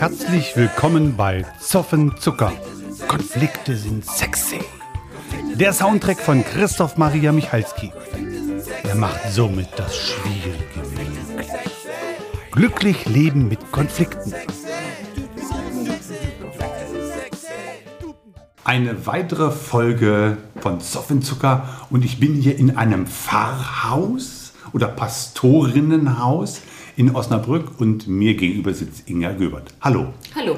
Herzlich willkommen bei Zoffen Zucker. Konflikte sind sexy. Der Soundtrack von Christoph Maria Michalski. Er macht somit das Schwierige möglich. Glücklich leben mit Konflikten. Eine weitere Folge von Zoffenzucker und ich bin hier in einem Pfarrhaus oder Pastorinnenhaus in Osnabrück und mir gegenüber sitzt Inga Göbert. Hallo. Hallo.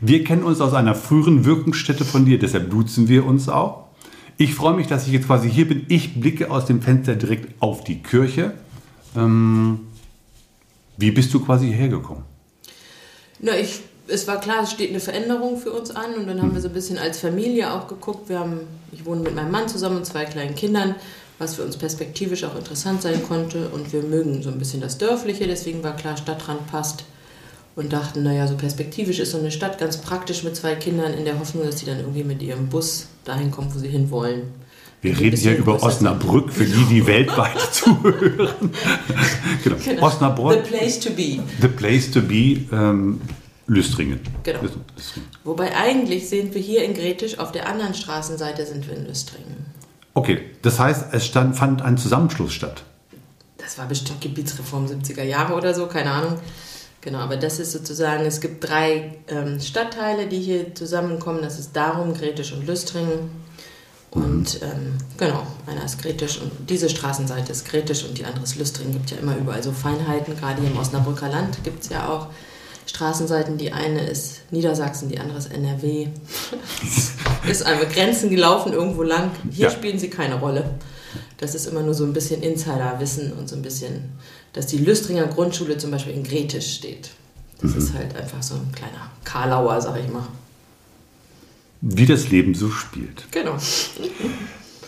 Wir kennen uns aus einer früheren Wirkungsstätte von dir, deshalb duzen wir uns auch. Ich freue mich, dass ich jetzt quasi hier bin. Ich blicke aus dem Fenster direkt auf die Kirche. Ähm, wie bist du quasi hierher gekommen? Na, ich, es war klar, es steht eine Veränderung für uns an und dann haben wir so ein bisschen als Familie auch geguckt. Wir haben, ich wohne mit meinem Mann zusammen und zwei kleinen Kindern was für uns perspektivisch auch interessant sein konnte. Und wir mögen so ein bisschen das Dörfliche, deswegen war klar, Stadtrand passt. Und dachten, naja, so perspektivisch ist so eine Stadt ganz praktisch mit zwei Kindern in der Hoffnung, dass die dann irgendwie mit ihrem Bus dahin kommen, wo sie hinwollen. Wir reden hier über Osnabrück, für die, die weltweit zuhören. genau. genau. Osnabrück. The place to be. The place to be. Ähm, Lüstringen. Genau. Lüstringen. Wobei eigentlich sind wir hier in Gretisch, auf der anderen Straßenseite sind wir in Lüstringen. Okay, das heißt, es stand, fand ein Zusammenschluss statt. Das war bestimmt Gebietsreform 70er Jahre oder so, keine Ahnung. Genau, aber das ist sozusagen, es gibt drei ähm, Stadtteile, die hier zusammenkommen. Das ist Darum, Gretisch und Lüstringen. Und mhm. ähm, genau, einer ist Gretisch und diese Straßenseite ist Gretisch und die andere ist Lüstringen. Gibt ja immer überall so Feinheiten, gerade hier im Osnabrücker Land gibt es ja auch. Straßenseiten. Die eine ist Niedersachsen, die andere ist NRW. ist an Grenzen gelaufen irgendwo lang. Hier ja. spielen sie keine Rolle. Das ist immer nur so ein bisschen Insiderwissen und so ein bisschen, dass die Lüstringer Grundschule zum Beispiel in Gretisch steht. Das mhm. ist halt einfach so ein kleiner Karlauer, sag ich mal. Wie das Leben so spielt. Genau.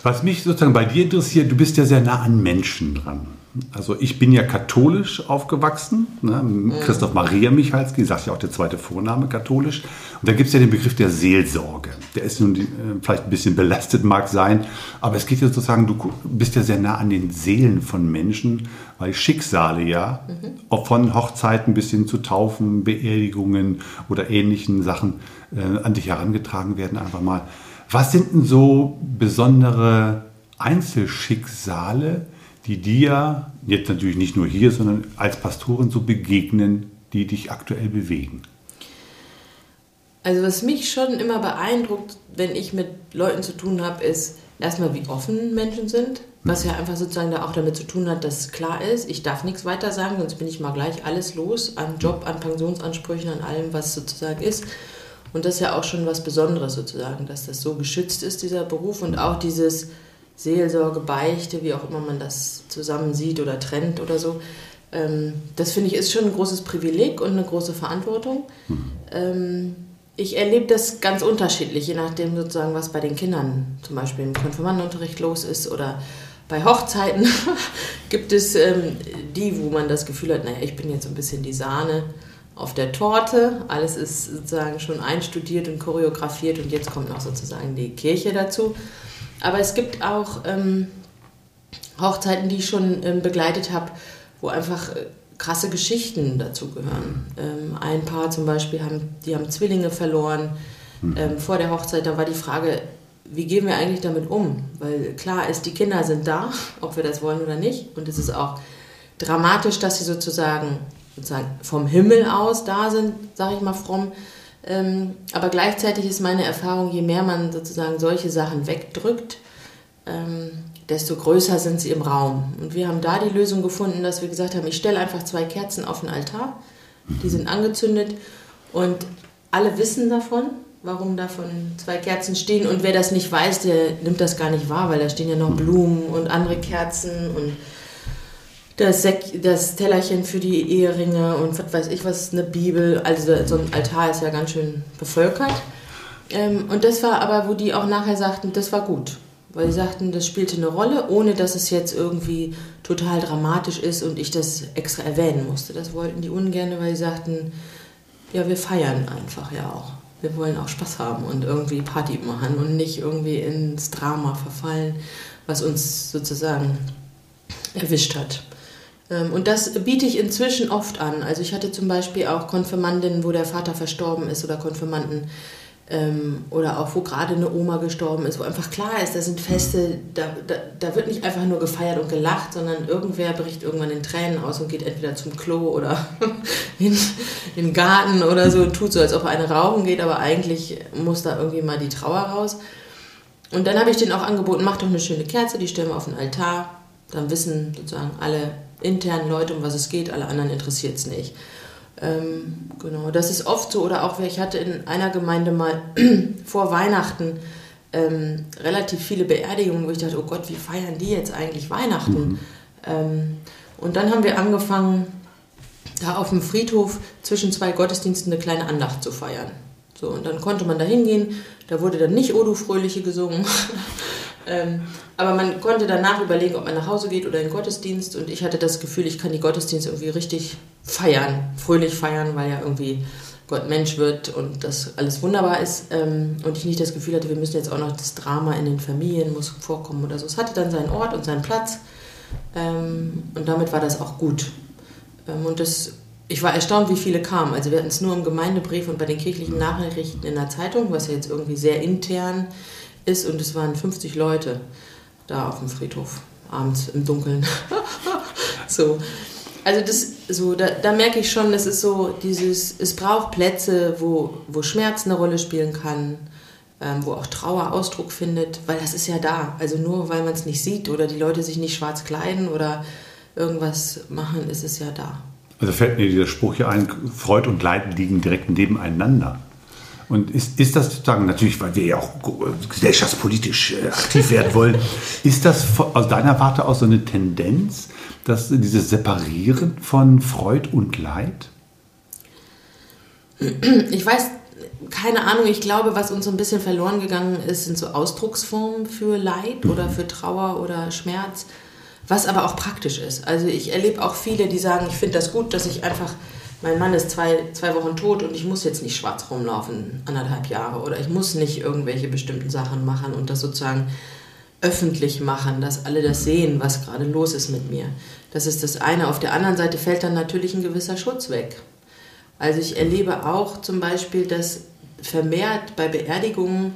Was mich sozusagen bei dir interessiert, du bist ja sehr nah an Menschen dran. Also ich bin ja katholisch aufgewachsen. Ne? Mhm. Christoph Maria Michalski, sagt ja auch der zweite Vorname katholisch. Und da gibt es ja den Begriff der Seelsorge. Der ist nun die, äh, vielleicht ein bisschen belastet, mag sein, aber es geht ja sozusagen, du bist ja sehr nah an den Seelen von Menschen, weil Schicksale ja mhm. von Hochzeiten bis hin zu Taufen, Beerdigungen oder ähnlichen Sachen äh, an dich herangetragen werden einfach mal. Was sind denn so besondere Einzelschicksale, die dir, jetzt natürlich nicht nur hier, sondern als Pastorin so begegnen, die dich aktuell bewegen? Also was mich schon immer beeindruckt, wenn ich mit Leuten zu tun habe, ist erstmal, wie offen Menschen sind, was ja einfach sozusagen da auch damit zu tun hat, dass klar ist, ich darf nichts weiter sagen, sonst bin ich mal gleich alles los an Job, an Pensionsansprüchen, an allem, was sozusagen ist. Und das ist ja auch schon was Besonderes sozusagen, dass das so geschützt ist, dieser Beruf und auch dieses Seelsorge, Beichte, wie auch immer man das zusammen sieht oder trennt oder so. Ähm, das finde ich ist schon ein großes Privileg und eine große Verantwortung. Mhm. Ähm, ich erlebe das ganz unterschiedlich, je nachdem sozusagen, was bei den Kindern zum Beispiel im Konfirmandenunterricht los ist oder bei Hochzeiten gibt es ähm, die, wo man das Gefühl hat, naja, ich bin jetzt so ein bisschen die Sahne auf der Torte. Alles ist sozusagen schon einstudiert und choreografiert und jetzt kommt noch sozusagen die Kirche dazu. Aber es gibt auch ähm, Hochzeiten, die ich schon ähm, begleitet habe, wo einfach äh, krasse Geschichten dazu gehören. Ähm, ein Paar zum Beispiel, haben, die haben Zwillinge verloren. Mhm. Vor der Hochzeit, da war die Frage, wie gehen wir eigentlich damit um? Weil klar ist, die Kinder sind da, ob wir das wollen oder nicht. Und es ist auch dramatisch, dass sie sozusagen, sozusagen vom Himmel aus da sind, sage ich mal fromm. Ähm, aber gleichzeitig ist meine Erfahrung, je mehr man sozusagen solche Sachen wegdrückt, ähm, desto größer sind sie im Raum. Und wir haben da die Lösung gefunden, dass wir gesagt haben, ich stelle einfach zwei Kerzen auf den Altar, die sind angezündet und alle wissen davon, warum davon zwei Kerzen stehen. Und wer das nicht weiß, der nimmt das gar nicht wahr, weil da stehen ja noch Blumen und andere Kerzen und das, Sek das Tellerchen für die Eheringe und was weiß ich was, eine Bibel. Also so ein Altar ist ja ganz schön bevölkert. Ähm, und das war aber, wo die auch nachher sagten, das war gut. Weil sie sagten, das spielte eine Rolle, ohne dass es jetzt irgendwie total dramatisch ist und ich das extra erwähnen musste. Das wollten die ungern, weil sie sagten, ja, wir feiern einfach ja auch. Wir wollen auch Spaß haben und irgendwie Party machen und nicht irgendwie ins Drama verfallen, was uns sozusagen erwischt hat. Ähm, und das biete ich inzwischen oft an. Also ich hatte zum Beispiel auch Konfirmandinnen, wo der Vater verstorben ist oder Konfirmanden ähm, oder auch wo gerade eine Oma gestorben ist, wo einfach klar ist, da sind Feste, da, da, da wird nicht einfach nur gefeiert und gelacht, sondern irgendwer bricht irgendwann in Tränen aus und geht entweder zum Klo oder in, in den Garten oder so und tut so, als ob eine rauchen geht, aber eigentlich muss da irgendwie mal die Trauer raus. Und dann habe ich denen auch angeboten, mach doch eine schöne Kerze, die stellen wir auf den Altar. Dann wissen sozusagen alle internen Leute, um was es geht, alle anderen interessiert es nicht. Ähm, genau, das ist oft so. Oder auch, ich hatte in einer Gemeinde mal vor Weihnachten ähm, relativ viele Beerdigungen, wo ich dachte, oh Gott, wie feiern die jetzt eigentlich Weihnachten? Mhm. Ähm, und dann haben wir angefangen, da auf dem Friedhof zwischen zwei Gottesdiensten eine kleine Andacht zu feiern. So, und dann konnte man da hingehen, da wurde dann nicht Odu Fröhliche gesungen, ähm, aber man konnte danach überlegen, ob man nach Hause geht oder in den Gottesdienst. Und ich hatte das Gefühl, ich kann die Gottesdienste irgendwie richtig feiern, fröhlich feiern, weil ja irgendwie Gott Mensch wird und das alles wunderbar ist. Ähm, und ich nicht das Gefühl hatte, wir müssen jetzt auch noch das Drama in den Familien muss vorkommen oder so. Es hatte dann seinen Ort und seinen Platz. Ähm, und damit war das auch gut. Ähm, und das ich war erstaunt, wie viele kamen. Also wir hatten es nur im Gemeindebrief und bei den kirchlichen Nachrichten in der Zeitung, was ja jetzt irgendwie sehr intern ist und es waren 50 Leute da auf dem Friedhof abends im Dunkeln. so. Also das so, da, da merke ich schon, das ist so dieses, es braucht Plätze, wo, wo Schmerz eine Rolle spielen kann, ähm, wo auch Trauer Ausdruck findet, weil das ist ja da. Also nur weil man es nicht sieht oder die Leute sich nicht schwarz kleiden oder irgendwas machen, ist es ja da. Also fällt mir dieser Spruch hier ein, Freud und Leid liegen direkt nebeneinander. Und ist, ist das sozusagen, natürlich, weil wir ja auch gesellschaftspolitisch äh, aktiv werden wollen, ist das aus deiner Warte aus so eine Tendenz, dass dieses Separieren von Freud und Leid? Ich weiß, keine Ahnung, ich glaube, was uns so ein bisschen verloren gegangen ist, sind so Ausdrucksformen für Leid mhm. oder für Trauer oder Schmerz, was aber auch praktisch ist. Also ich erlebe auch viele, die sagen, ich finde das gut, dass ich einfach mein Mann ist zwei, zwei Wochen tot und ich muss jetzt nicht schwarz rumlaufen, anderthalb Jahre. Oder ich muss nicht irgendwelche bestimmten Sachen machen und das sozusagen öffentlich machen, dass alle das sehen, was gerade los ist mit mir. Das ist das eine. Auf der anderen Seite fällt dann natürlich ein gewisser Schutz weg. Also ich erlebe auch zum Beispiel, dass vermehrt bei Beerdigungen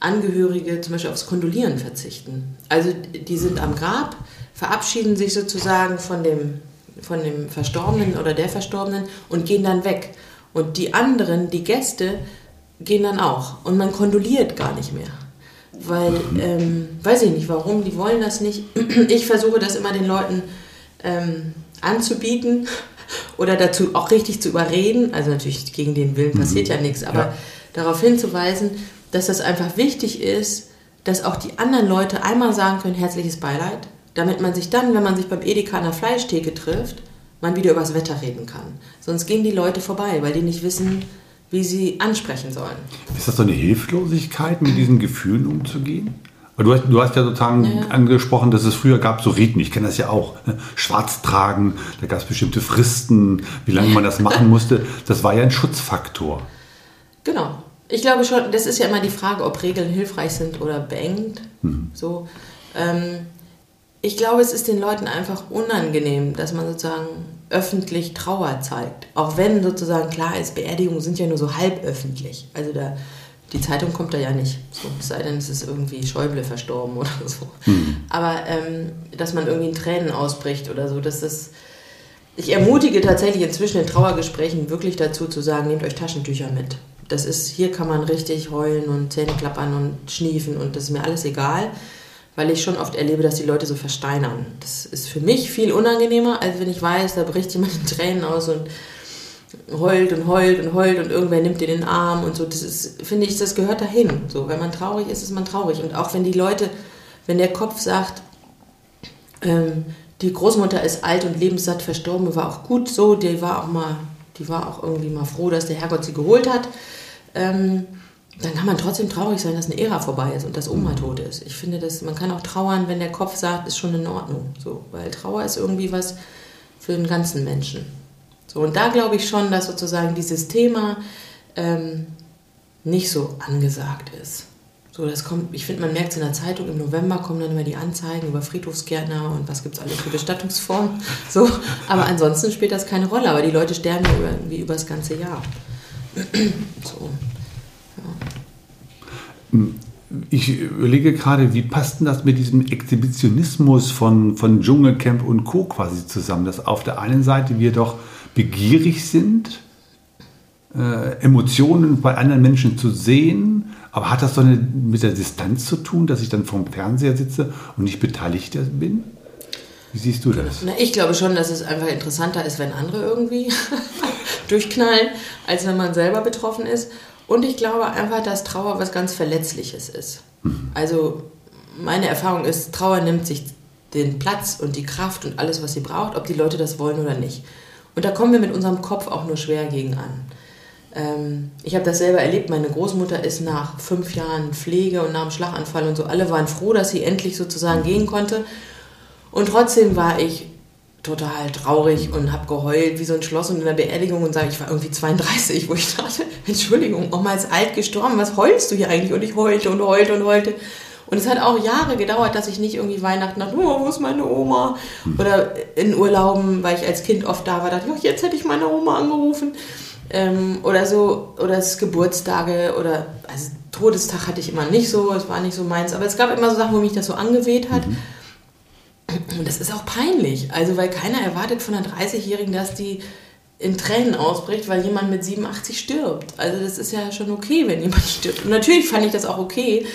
Angehörige zum Beispiel aufs Kondolieren verzichten. Also die sind am Grab, verabschieden sich sozusagen von dem von dem Verstorbenen oder der Verstorbenen und gehen dann weg. Und die anderen, die Gäste, gehen dann auch. Und man kondoliert gar nicht mehr. Weil, ähm, weiß ich nicht warum, die wollen das nicht. Ich versuche das immer den Leuten ähm, anzubieten oder dazu auch richtig zu überreden. Also natürlich gegen den Willen passiert mhm. ja nichts, aber ja. darauf hinzuweisen, dass das einfach wichtig ist, dass auch die anderen Leute einmal sagen können, herzliches Beileid, damit man sich dann, wenn man sich beim Edeka an der Fleischtheke trifft, man wieder über das Wetter reden kann. Sonst gehen die Leute vorbei, weil die nicht wissen, wie sie ansprechen sollen. Ist das so eine Hilflosigkeit, mit diesen Gefühlen umzugehen? Du hast, du hast ja sozusagen ja. angesprochen, dass es früher gab so Riten, ich kenne das ja auch, ne? schwarz tragen, da gab es bestimmte Fristen, wie lange man das machen musste. Das war ja ein Schutzfaktor. Genau. Ich glaube schon, das ist ja immer die Frage, ob Regeln hilfreich sind oder beengt. Mhm. So, ähm, ich glaube, es ist den Leuten einfach unangenehm, dass man sozusagen öffentlich Trauer zeigt. Auch wenn sozusagen klar ist, Beerdigungen sind ja nur so halb öffentlich. Also da, die Zeitung kommt da ja nicht. So, es sei denn, es ist irgendwie Schäuble verstorben oder so. Mhm. Aber ähm, dass man irgendwie in Tränen ausbricht oder so, dass das. Ich ermutige tatsächlich inzwischen in Trauergesprächen wirklich dazu zu sagen, nehmt euch Taschentücher mit. Das ist, hier kann man richtig heulen und Zähne klappern und schniefen und das ist mir alles egal weil ich schon oft erlebe, dass die Leute so versteinern. Das ist für mich viel unangenehmer, als wenn ich weiß, da bricht jemand in Tränen aus und heult und heult und heult und irgendwer nimmt dir den Arm und so. Das ist, finde ich, das gehört dahin. So, wenn man traurig ist, ist man traurig. Und auch wenn die Leute, wenn der Kopf sagt, ähm, die Großmutter ist alt und lebenssatt verstorben, war auch gut so, die war auch mal, die war auch irgendwie mal froh, dass der Herrgott sie geholt hat. Ähm, dann kann man trotzdem traurig sein, dass eine Ära vorbei ist und dass Oma tot ist. Ich finde, dass man kann auch trauern, wenn der Kopf sagt, ist schon in Ordnung. So, weil Trauer ist irgendwie was für den ganzen Menschen. So, und da glaube ich schon, dass sozusagen dieses Thema ähm, nicht so angesagt ist. So, das kommt, ich finde, man merkt es in der Zeitung, im November kommen dann immer die Anzeigen über Friedhofsgärtner und was gibt es alles für Bestattungsformen. So, aber ansonsten spielt das keine Rolle. Aber die Leute sterben ja über, wie über das ganze Jahr. so. Ich überlege gerade, wie passt denn das mit diesem Exhibitionismus von, von Dschungelcamp und Co. quasi zusammen? Dass auf der einen Seite wir doch begierig sind, äh, Emotionen bei anderen Menschen zu sehen, aber hat das so eine, mit der Distanz zu tun, dass ich dann vorm Fernseher sitze und nicht beteiligt bin? Wie siehst du das? Na, ich glaube schon, dass es einfach interessanter ist, wenn andere irgendwie durchknallen, als wenn man selber betroffen ist. Und ich glaube einfach, dass Trauer was ganz Verletzliches ist. Also meine Erfahrung ist, Trauer nimmt sich den Platz und die Kraft und alles, was sie braucht, ob die Leute das wollen oder nicht. Und da kommen wir mit unserem Kopf auch nur schwer gegen an. Ähm, ich habe das selber erlebt. Meine Großmutter ist nach fünf Jahren Pflege und nach dem Schlaganfall und so, alle waren froh, dass sie endlich sozusagen gehen konnte. Und trotzdem war ich total traurig und habe geheult wie so ein Schloss und in der Beerdigung und sage, ich war irgendwie 32, wo ich dachte, Entschuldigung, Oma ist alt gestorben, was heulst du hier eigentlich? Und ich heulte und heulte und heulte. Und es hat auch Jahre gedauert, dass ich nicht irgendwie Weihnachten dachte, oh, wo ist meine Oma? Oder in Urlauben, weil ich als Kind oft da war, dachte ich, oh, jetzt hätte ich meine Oma angerufen. Ähm, oder so, oder es Geburtstage oder, also Todestag hatte ich immer nicht so, es war nicht so meins, aber es gab immer so Sachen, wo mich das so angeweht hat. Mhm. Und das ist auch peinlich, also weil keiner erwartet von einer 30-Jährigen, dass die in Tränen ausbricht, weil jemand mit 87 stirbt. Also das ist ja schon okay, wenn jemand stirbt. Und natürlich fand ich das auch okay,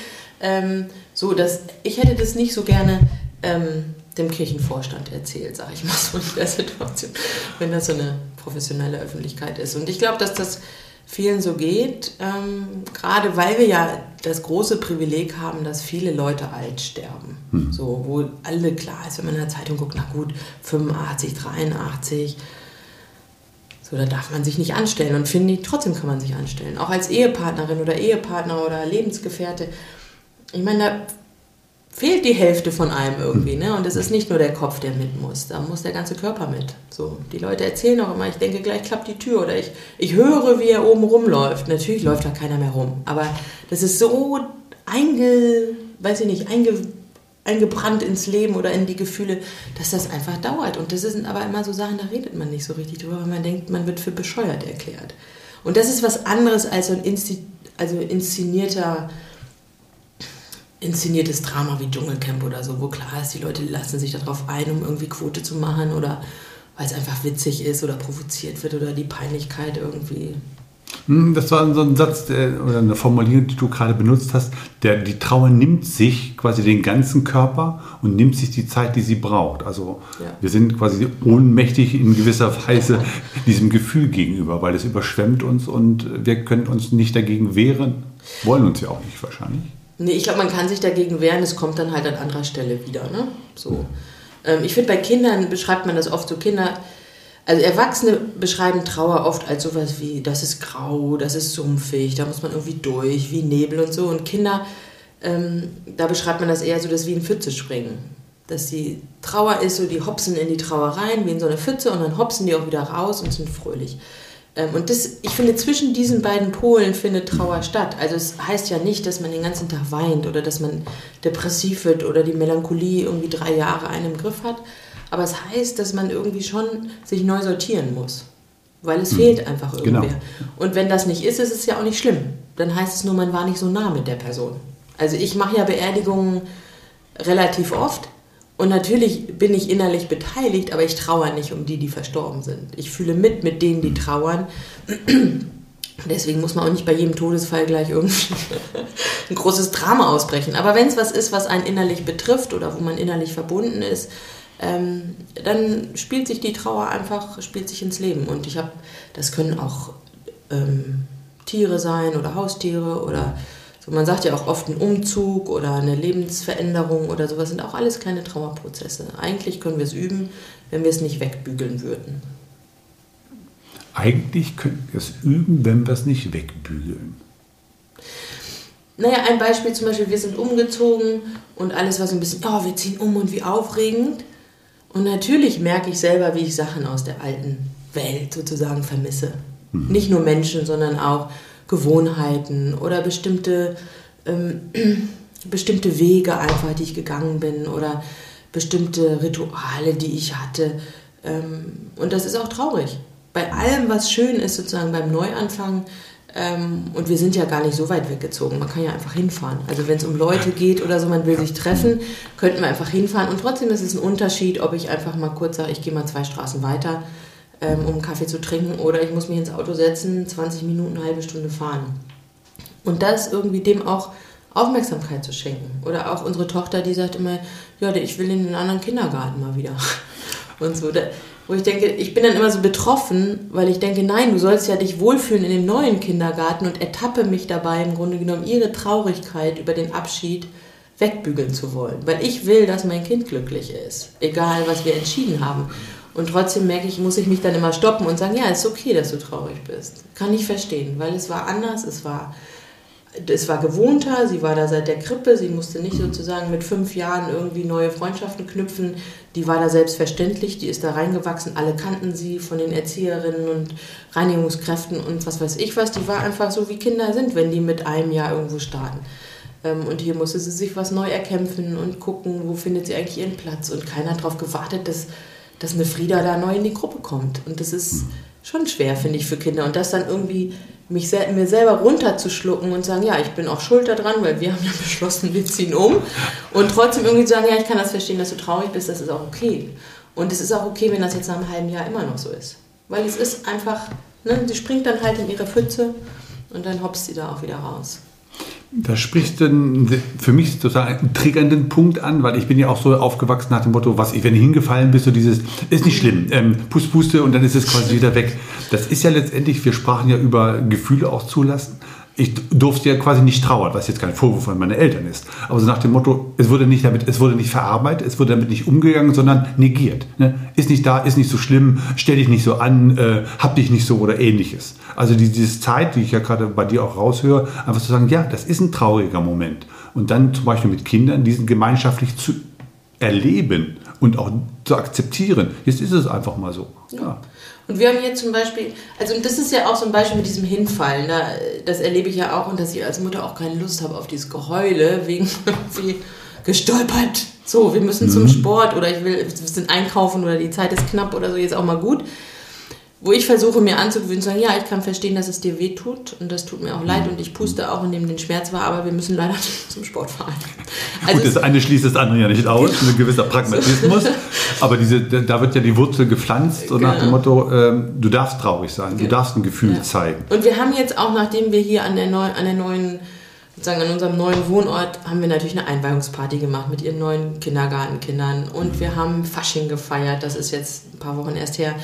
ähm, so dass ich hätte das nicht so gerne ähm, dem Kirchenvorstand erzählt, sage ich mal so in der Situation, wenn das so eine professionelle Öffentlichkeit ist. Und ich glaube, dass das vielen so geht, ähm, gerade weil wir ja das große Privileg haben, dass viele Leute alt sterben. Hm. So, wo alle klar ist, wenn man in der Zeitung guckt, na gut, 85, 83, so, da darf man sich nicht anstellen. Und finde ich, trotzdem kann man sich anstellen. Auch als Ehepartnerin oder Ehepartner oder Lebensgefährte. Ich meine, da fehlt die Hälfte von einem irgendwie. Ne? Und es ist nicht nur der Kopf, der mit muss, da muss der ganze Körper mit. So, die Leute erzählen auch immer, ich denke, gleich klappt die Tür oder ich, ich höre, wie er oben rumläuft. Natürlich läuft da keiner mehr rum, aber das ist so einge, weiß ich nicht, einge, eingebrannt ins Leben oder in die Gefühle, dass das einfach dauert. Und das sind aber immer so Sachen, da redet man nicht so richtig drüber, weil man denkt, man wird für bescheuert erklärt. Und das ist was anderes als so ein Insti also inszenierter inszeniertes Drama wie Dschungelcamp oder so, wo klar ist, die Leute lassen sich darauf ein, um irgendwie Quote zu machen oder weil es einfach witzig ist oder provoziert wird oder die Peinlichkeit irgendwie. Hm, das war so ein Satz der, oder eine Formulierung, die du gerade benutzt hast. Der, die Trauer nimmt sich quasi den ganzen Körper und nimmt sich die Zeit, die sie braucht. Also ja. wir sind quasi ohnmächtig in gewisser Weise diesem Gefühl gegenüber, weil es überschwemmt uns und wir können uns nicht dagegen wehren. Wollen uns ja auch nicht wahrscheinlich. Nee, ich glaube, man kann sich dagegen wehren, es kommt dann halt an anderer Stelle wieder. Ne? So. Ähm, ich finde, bei Kindern beschreibt man das oft so, Kinder, also Erwachsene beschreiben Trauer oft als sowas wie, das ist grau, das ist sumpfig, da muss man irgendwie durch, wie Nebel und so. Und Kinder, ähm, da beschreibt man das eher so, dass wie in Pfütze springen. Dass die Trauer ist, so die hopsen in die Trauer rein, wie in so eine Pfütze, und dann hopsen die auch wieder raus und sind fröhlich. Ähm, und das, ich finde, zwischen diesen beiden Polen findet Trauer statt. Also es heißt ja nicht, dass man den ganzen Tag weint oder dass man depressiv wird oder die Melancholie irgendwie drei Jahre einen im Griff hat. Aber es heißt, dass man irgendwie schon sich neu sortieren muss. Weil es mhm. fehlt einfach irgendwer. Genau. Und wenn das nicht ist, ist es ja auch nicht schlimm. Dann heißt es nur, man war nicht so nah mit der Person. Also ich mache ja Beerdigungen relativ oft und natürlich bin ich innerlich beteiligt, aber ich trauere nicht um die, die verstorben sind. Ich fühle mit mit denen, die trauern. Deswegen muss man auch nicht bei jedem Todesfall gleich irgendwie ein großes Drama ausbrechen. Aber wenn es was ist, was einen innerlich betrifft oder wo man innerlich verbunden ist, ähm, dann spielt sich die Trauer einfach, spielt sich ins Leben. Und ich habe, das können auch ähm, Tiere sein oder Haustiere oder so, man sagt ja auch oft ein Umzug oder eine Lebensveränderung oder sowas sind auch alles kleine Trauerprozesse. Eigentlich können wir es üben, wenn wir es nicht wegbügeln würden. Eigentlich können wir es üben, wenn wir es nicht wegbügeln. Naja, ein Beispiel zum Beispiel, wir sind umgezogen und alles war so ein bisschen, oh, wir ziehen um und wie aufregend. Und natürlich merke ich selber, wie ich Sachen aus der alten Welt sozusagen vermisse. Mhm. Nicht nur Menschen, sondern auch Gewohnheiten oder bestimmte ähm, bestimmte Wege einfach, die ich gegangen bin oder bestimmte Rituale, die ich hatte. Ähm, und das ist auch traurig. Bei allem, was schön ist, sozusagen beim Neuanfang, ähm, und wir sind ja gar nicht so weit weggezogen. Man kann ja einfach hinfahren. Also wenn es um Leute geht oder so, man will sich treffen, könnten wir einfach hinfahren. Und trotzdem ist es ein Unterschied, ob ich einfach mal kurz sage, ich gehe mal zwei Straßen weiter, ähm, um Kaffee zu trinken, oder ich muss mich ins Auto setzen, 20 Minuten, eine halbe Stunde fahren. Und das irgendwie dem auch Aufmerksamkeit zu schenken. Oder auch unsere Tochter, die sagt immer, ja, ich will in einen anderen Kindergarten mal wieder. Und so. Wo ich denke, ich bin dann immer so betroffen, weil ich denke, nein, du sollst ja dich wohlfühlen in dem neuen Kindergarten und ertappe mich dabei, im Grunde genommen ihre Traurigkeit über den Abschied wegbügeln zu wollen. Weil ich will, dass mein Kind glücklich ist, egal was wir entschieden haben. Und trotzdem merke ich, muss ich mich dann immer stoppen und sagen, ja, es ist okay, dass du traurig bist. Kann ich verstehen, weil es war anders, es war es war gewohnter, sie war da seit der Krippe, sie musste nicht sozusagen mit fünf Jahren irgendwie neue Freundschaften knüpfen. Die war da selbstverständlich, die ist da reingewachsen, alle kannten sie von den Erzieherinnen und Reinigungskräften und was weiß ich was. Die war einfach so, wie Kinder sind, wenn die mit einem Jahr irgendwo starten. Ähm, und hier musste sie sich was neu erkämpfen und gucken, wo findet sie eigentlich ihren Platz. Und keiner hat darauf gewartet, dass, dass eine Frieda da neu in die Gruppe kommt. Und das ist schon schwer, finde ich, für Kinder. Und das dann irgendwie mich sel mir selber runterzuschlucken und sagen, ja, ich bin auch schuld daran, weil wir haben ja beschlossen, wir ziehen um. Und trotzdem irgendwie zu sagen, ja, ich kann das verstehen, dass du traurig bist, das ist auch okay. Und es ist auch okay, wenn das jetzt nach einem halben Jahr immer noch so ist. Weil es ist einfach, ne, sie springt dann halt in ihre Pfütze und dann hopst sie da auch wieder raus. Da sprichst du für mich total einen triggernden Punkt an, weil ich bin ja auch so aufgewachsen nach dem Motto, was ich, wenn du hingefallen bist, so dieses, ist nicht schlimm, ähm, Pust, Puste und dann ist es quasi wieder weg. Das ist ja letztendlich, wir sprachen ja über Gefühle auch zulassen ich durfte ja quasi nicht trauern, was jetzt kein Vorwurf an meine Eltern ist. Aber so nach dem Motto, es wurde nicht damit, es wurde nicht verarbeitet, es wurde damit nicht umgegangen, sondern negiert. Ne? Ist nicht da, ist nicht so schlimm, stell dich nicht so an, äh, hab dich nicht so oder ähnliches. Also diese Zeit, die ich ja gerade bei dir auch raushöre, einfach zu sagen, ja, das ist ein trauriger Moment. Und dann zum Beispiel mit Kindern diesen gemeinschaftlich zu erleben und auch zu akzeptieren. Jetzt ist es einfach mal so. Ja. Und wir haben hier zum Beispiel, also das ist ja auch so ein Beispiel mit diesem Hinfallen. Da, das erlebe ich ja auch und dass ich als Mutter auch keine Lust habe auf dieses Geheule wegen irgendwie gestolpert. So, wir müssen mhm. zum Sport oder ich will, wir sind einkaufen oder die Zeit ist knapp oder so, jetzt auch mal gut wo ich versuche mir anzugewöhnen, zu sagen, ja, ich kann verstehen, dass es dir weh tut und das tut mir auch leid und ich puste auch und nehme den Schmerz wahr, aber wir müssen leider zum Sport fahren. Also Gut, das eine schließt das andere ja nicht aus, ein gewisser Pragmatismus, aber diese, da wird ja die Wurzel gepflanzt so genau. nach dem genau. Motto, ähm, du darfst traurig sein, genau. du darfst ein Gefühl ja. zeigen. Und wir haben jetzt auch, nachdem wir hier an der, neu, an der neuen sozusagen an unserem neuen Wohnort haben wir natürlich eine Einweihungsparty gemacht mit ihren neuen Kindergartenkindern und wir haben Fasching gefeiert, das ist jetzt ein paar Wochen erst her.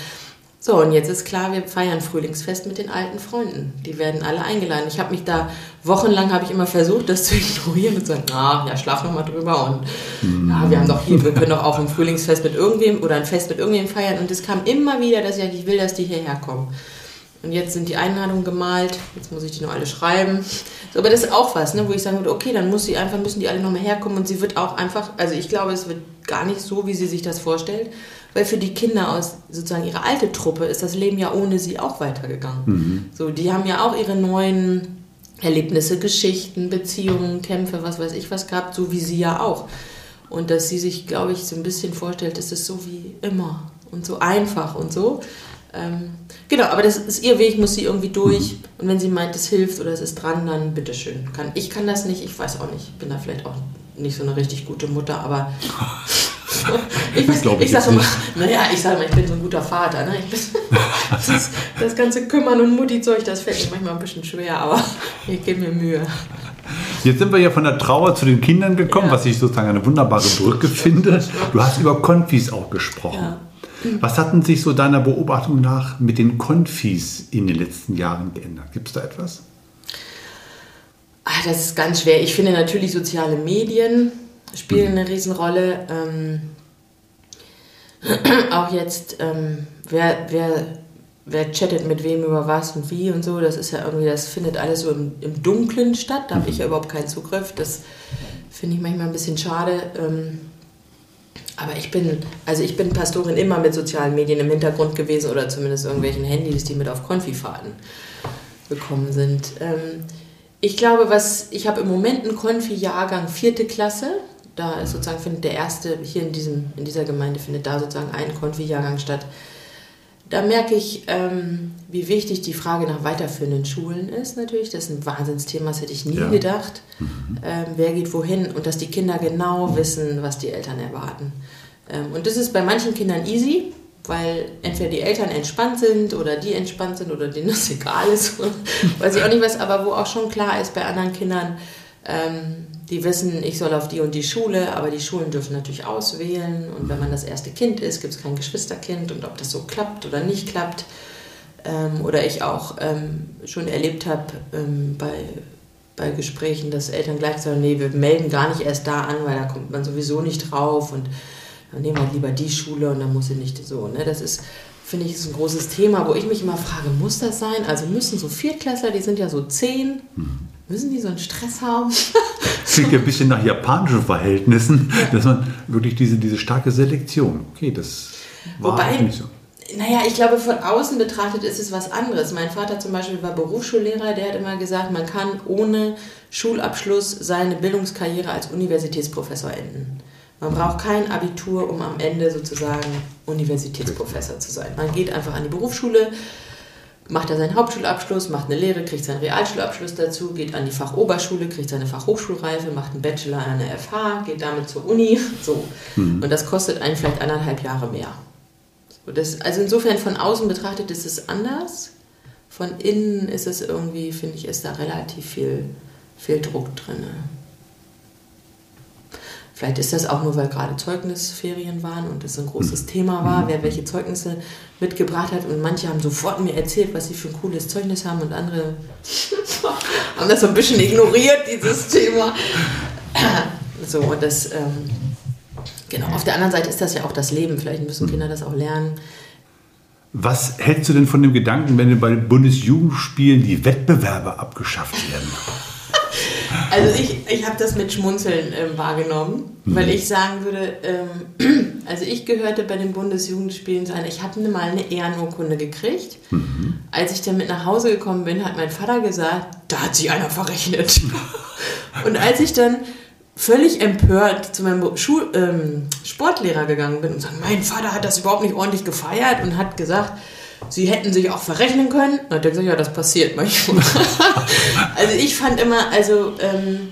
So, und jetzt ist klar, wir feiern Frühlingsfest mit den alten Freunden. Die werden alle eingeladen. Ich habe mich da, wochenlang habe ich immer versucht, das zu ignorieren und zu sagen, ah, ja, schlaf noch mal drüber und ja, wir haben doch hier, wir können doch auch ein Frühlingsfest mit irgendwem oder ein Fest mit irgendwem feiern. Und es kam immer wieder, dass ich eigentlich will, dass die hierher kommen. Und jetzt sind die Einladungen gemalt, jetzt muss ich die noch alle schreiben. So, aber das ist auch was, ne, wo ich sagen würde, okay, dann muss sie einfach, müssen die alle noch mal herkommen und sie wird auch einfach, also ich glaube, es wird gar nicht so, wie sie sich das vorstellt weil für die Kinder aus sozusagen ihrer alte Truppe ist das Leben ja ohne sie auch weitergegangen. Mhm. So, die haben ja auch ihre neuen Erlebnisse, Geschichten, Beziehungen, Kämpfe, was weiß ich was gehabt, so wie sie ja auch. Und dass sie sich, glaube ich, so ein bisschen vorstellt, es ist so wie immer und so einfach und so. Ähm, genau, aber das ist ihr Weg, muss sie irgendwie durch. Mhm. Und wenn sie meint, es hilft oder es ist dran, dann bitteschön. Kann, ich kann das nicht, ich weiß auch nicht. Ich bin da vielleicht auch nicht so eine richtig gute Mutter, aber ich, das ich, ich sage immer, naja, ich sage immer, ich bin so ein guter Vater. Ne? Bin, das, das, ganze Kümmern und Mutti-Zeug, das fällt mir manchmal ein bisschen schwer, aber ich gebe mir Mühe. Jetzt sind wir ja von der Trauer zu den Kindern gekommen, ja. was ich sozusagen eine wunderbare Brücke finde. Du hast über Konfis auch gesprochen. Ja. Was hatten sich so deiner Beobachtung nach mit den Konfis in den letzten Jahren geändert? Gibt es da etwas? Ach, das ist ganz schwer. Ich finde natürlich soziale Medien spielen eine Riesenrolle. Ähm, auch jetzt, ähm, wer, wer, wer chattet mit wem über was und wie und so, das ist ja irgendwie, das findet alles so im, im Dunklen statt. Da habe ich ja überhaupt keinen Zugriff. Das finde ich manchmal ein bisschen schade. Ähm, aber ich bin, also ich bin Pastorin immer mit sozialen Medien im Hintergrund gewesen oder zumindest irgendwelchen Handys, die mit auf Konfifahrten gekommen sind. Ähm, Ich glaube, was ich habe im Moment einen Konfi-Jahrgang vierte Klasse. Da ist sozusagen findet der erste hier in diesem in dieser Gemeinde findet da sozusagen ein Konfi-Jahrgang statt. Da merke ich, ähm, wie wichtig die Frage nach weiterführenden Schulen ist natürlich. Das ist ein Wahnsinnsthema, das hätte ich nie Ja. gedacht. Ähm, wer geht wohin und dass die Kinder genau wissen, was die Eltern erwarten. Ähm, und das ist bei manchen Kindern easy, weil entweder die Eltern entspannt sind oder die entspannt sind oder denen das egal ist. Weiß ich auch nicht was, aber wo auch schon klar ist bei anderen Kindern, ähm, die wissen, ich soll auf die und die Schule, aber die Schulen dürfen natürlich auswählen. Und wenn man das erste Kind ist, gibt es kein Geschwisterkind. Und ob das so klappt oder nicht klappt. Ähm, oder ich auch ähm, schon erlebt habe ähm, bei, bei Gesprächen, dass Eltern gleich sagen, nee, wir melden gar nicht erst da an, weil da kommt man sowieso nicht drauf. Und dann nehmen wir lieber die Schule und dann muss sie nicht so. Ne? Das ist, finde ich, ist ein großes Thema, wo ich mich immer frage, muss das sein? Also müssen so Viertklässler, die sind ja so zehn, müssen die so einen Stress haben? Klingt ja ein bisschen nach japanischen Verhältnissen, dass man wirklich diese, diese starke Selektion. Okay, das war Wobei- auch nicht so. Naja, ich glaube, von außen betrachtet ist es was anderes. Mein Vater zum Beispiel war Berufsschullehrer, der hat immer gesagt, man kann ohne Schulabschluss seine Bildungskarriere als Universitätsprofessor enden. Man braucht kein Abitur, um am Ende sozusagen Universitätsprofessor zu sein. Man geht einfach an die Berufsschule, macht da seinen Hauptschulabschluss, macht eine Lehre, kriegt seinen Realschulabschluss dazu, geht an die Fachoberschule, kriegt seine Fachhochschulreife, macht einen Bachelor an der FH, geht damit zur Uni. So. Und das kostet einen vielleicht anderthalb Jahre mehr. So, das, also insofern von außen betrachtet ist es anders. Von innen ist es irgendwie, finde ich, ist da relativ viel, viel Druck drin. Vielleicht ist das auch nur, weil gerade Zeugnisferien waren und es ein großes Thema war, wer welche Zeugnisse mitgebracht hat. Und manche haben sofort mir erzählt, was sie für ein cooles Zeugnis haben und andere haben das so ein bisschen ignoriert, dieses Thema. So, und das, ähm, genau, auf der anderen Seite ist das ja auch das Leben. Vielleicht müssen Kinder das auch lernen. Was hältst du denn von dem Gedanken, wenn bei den Bundesjugendspielen die Wettbewerbe abgeschafft werden? Also ich, ich habe das mit Schmunzeln ähm, wahrgenommen, weil ich sagen würde, ähm, also ich gehörte bei den Bundesjugendspielen zu einer, ich habe mal eine Ehrenurkunde gekriegt. Als ich dann mit nach Hause gekommen bin, hat mein Vater gesagt, da hat sich einer verrechnet. Und als ich dann völlig empört zu meinem Schul ähm, Sportlehrer gegangen bin und sagte, mein Vater hat das überhaupt nicht ordentlich gefeiert und hat gesagt, sie hätten sich auch verrechnen können. Dann hat er gesagt, ja, das passiert manchmal. also ich fand immer, also, ähm,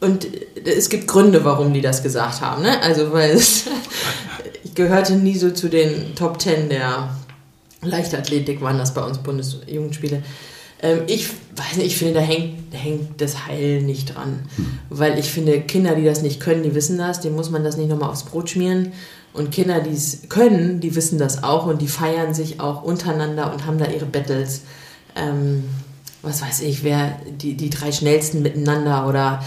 und es gibt Gründe, warum die das gesagt haben. Ne? Also, weil es, ich gehörte nie so zu den Top Ten der Leichtathletik, waren das bei uns Bundesjugendspiele. Ähm, ich weiß nicht, ich finde, da hängt, da hängt das Heil nicht dran. Weil ich finde, Kinder, die das nicht können, die wissen das, denen muss man das nicht nochmal aufs Brot schmieren. Und Kinder, die es können, die wissen das auch und die feiern sich auch untereinander und haben da ihre Battles. Ähm, was weiß ich, wer die, die drei schnellsten miteinander oder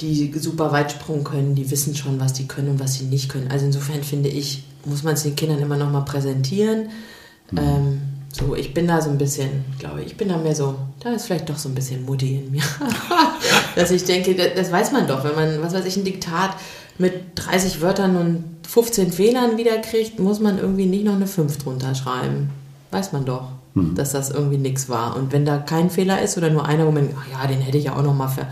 die super Weitsprung können, die wissen schon, was die können und was sie nicht können. Also insofern finde ich, muss man es den Kindern immer nochmal präsentieren. Ähm, so, ich bin da so ein bisschen, glaube ich, ich bin da mehr so, da ist vielleicht doch so ein bisschen Mutti in mir. Dass ich denke, das, das weiß man doch, wenn man, was weiß ich, ein Diktat mit 30 Wörtern und 15 Fehlern wiederkriegt, muss man irgendwie nicht noch eine 5 drunter schreiben. Weiß man doch, dass das irgendwie nichts war. Und wenn da kein Fehler ist oder nur einer, wo man, ach ja, den hätte ich ja auch noch mal ver